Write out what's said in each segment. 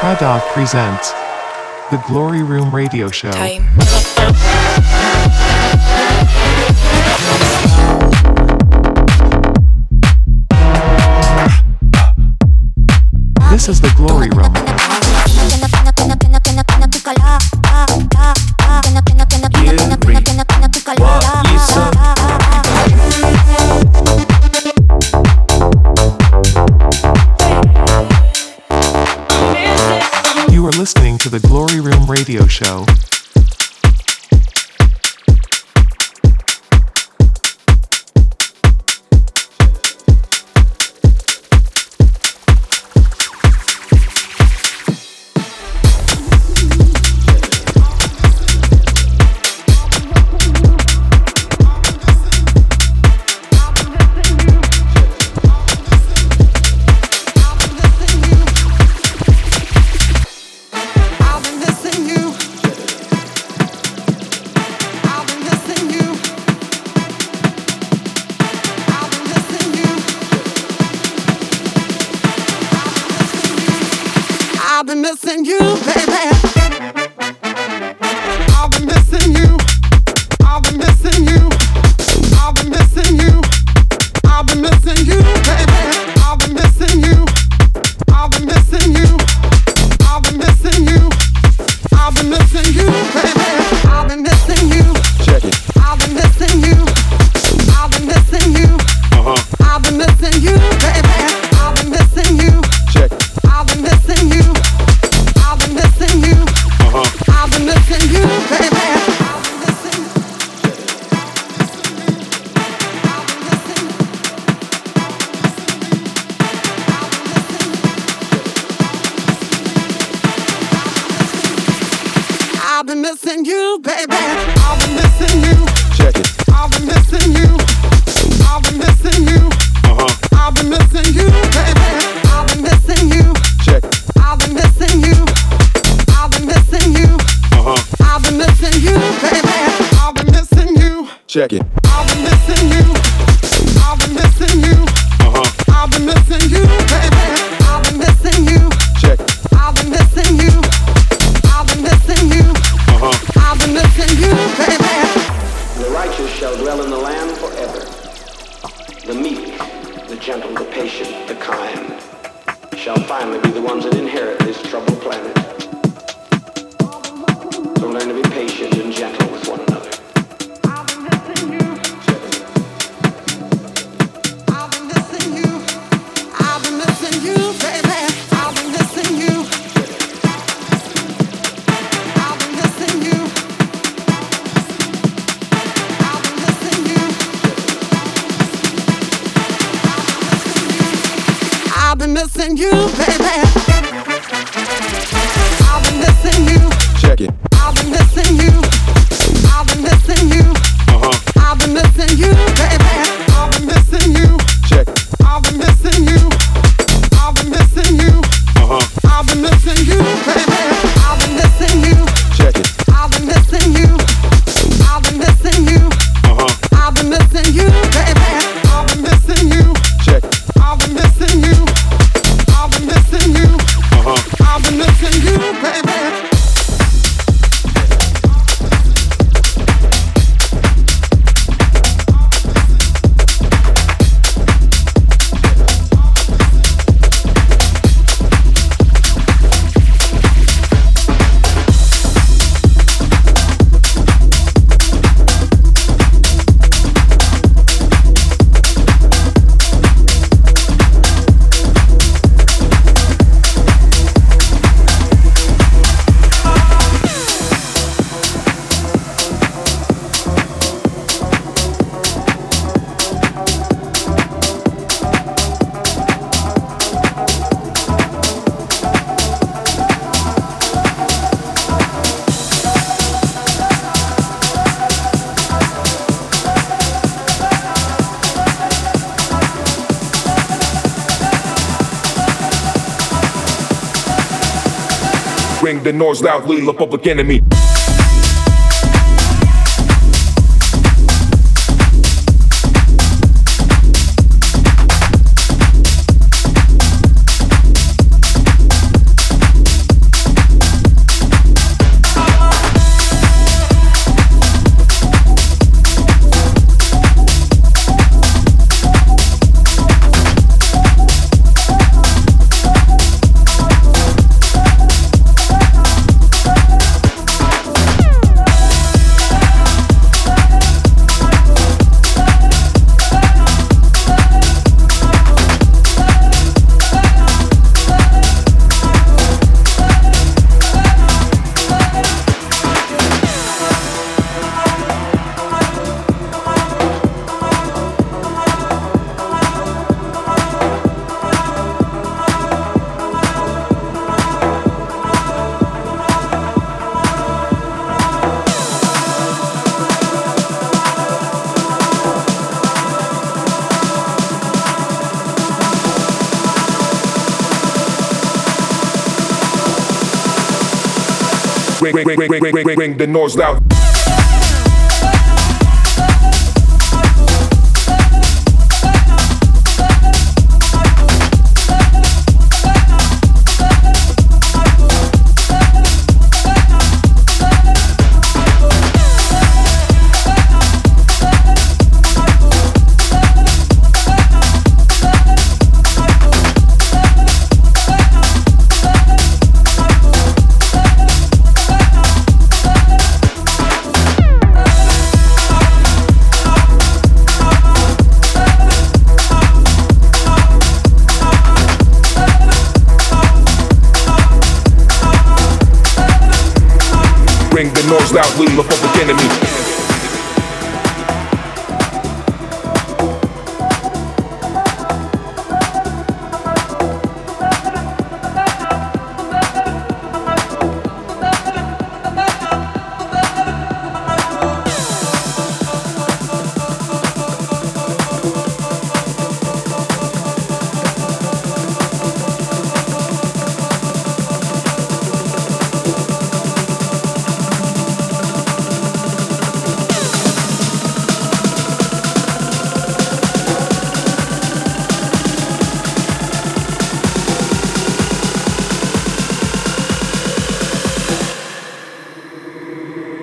PRADOV presents The Glorie Room Radio Show. Time. This is The Glorie Room. to the Glorie Room Radio Show. baby. I've been missing you. Check it. I've been missing you. I've been missing you. Uh huh. I've been missing you, baby. I've been missing you. Check it. I've been missing you. I've been missing you. Uh huh. I've been missing you, baby. I've been missing you. Check it. loudly, the public enemy. Ring, ring, ring, ring, ring, ring, ring, the noise loud.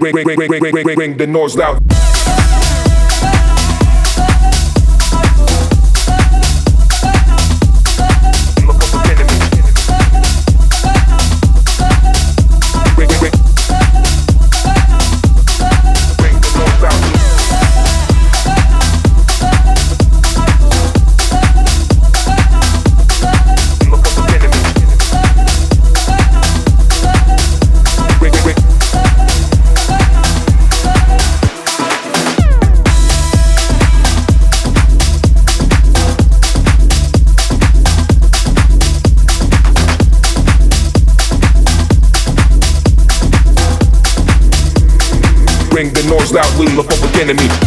Ring, ring, ring, ring, ring, ring, ring, the noise loud. The noise loudly, the enemy.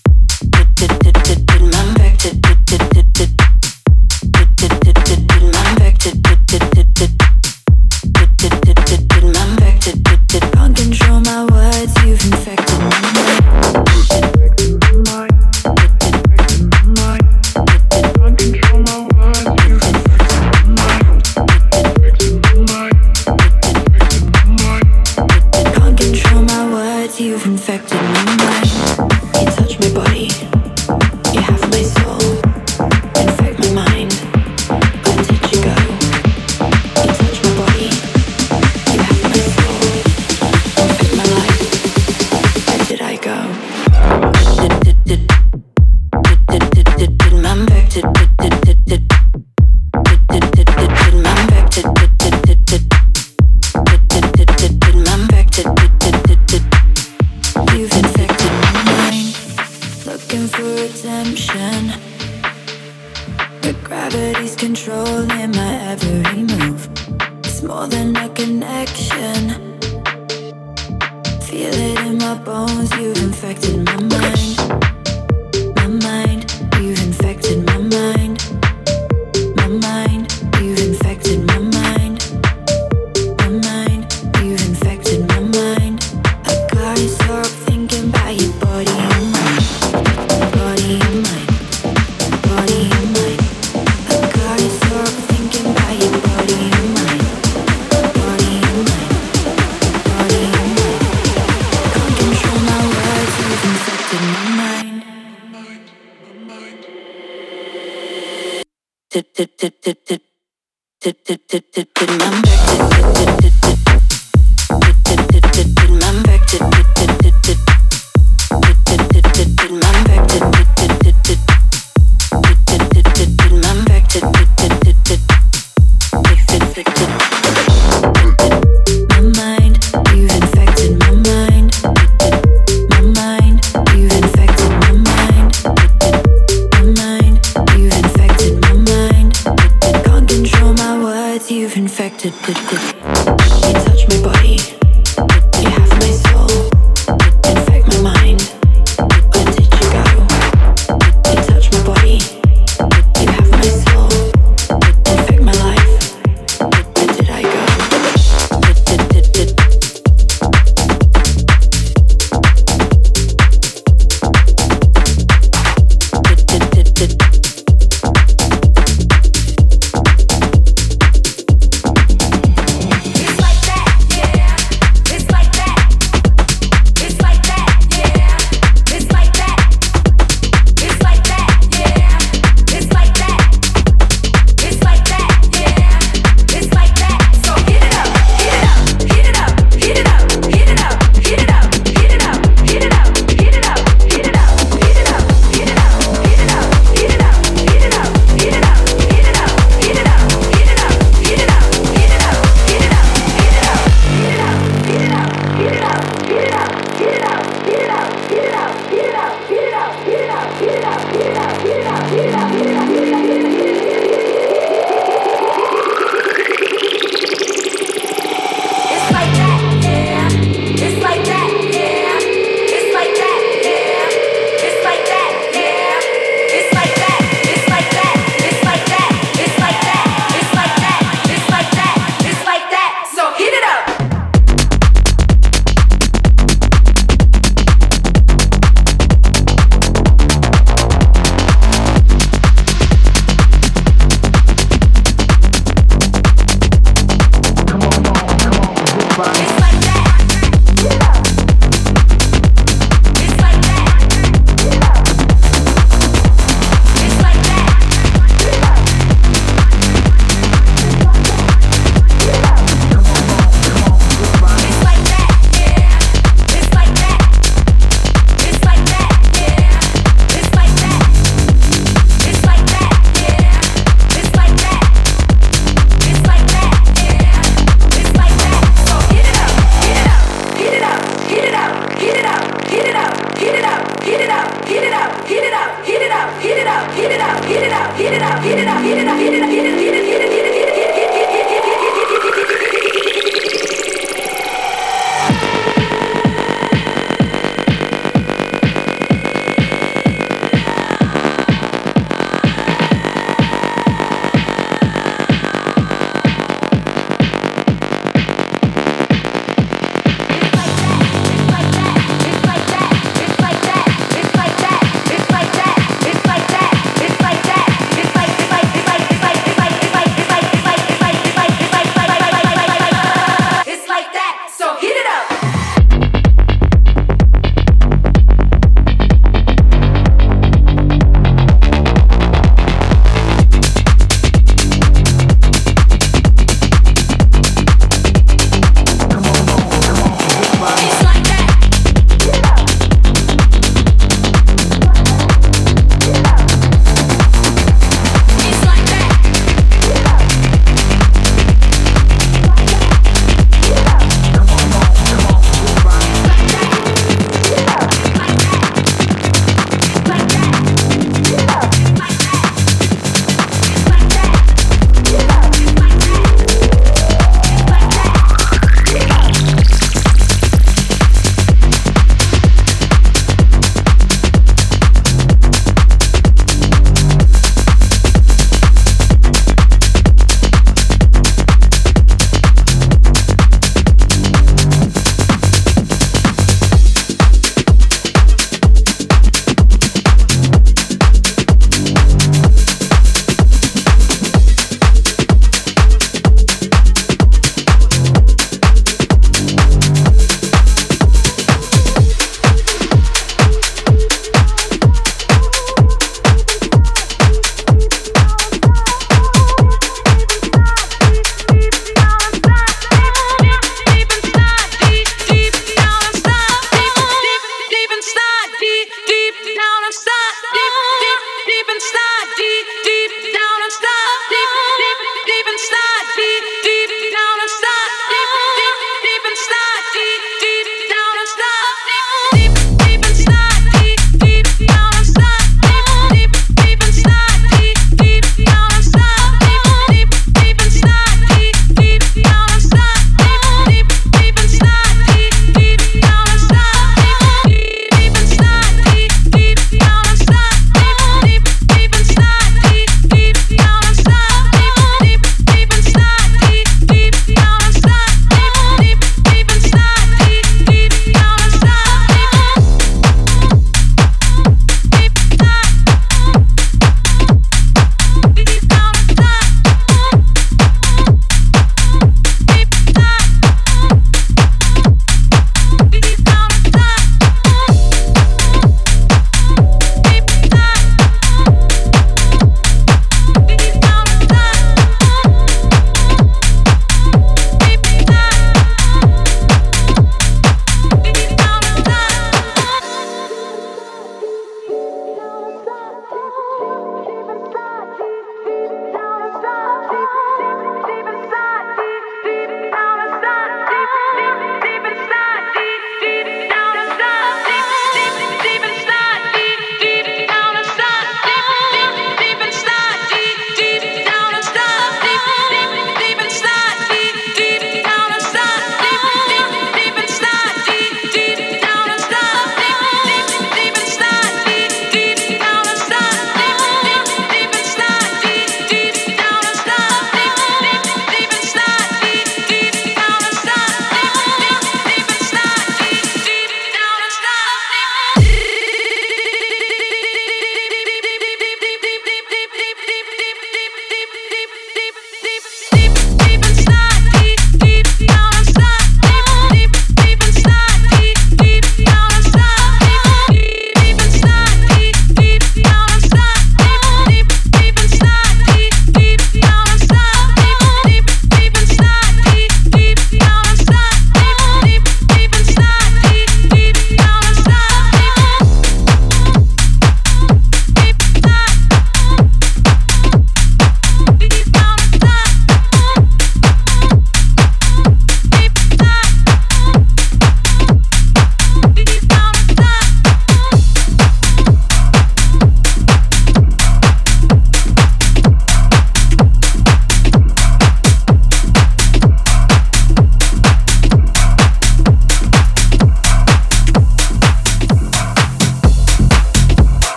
Remember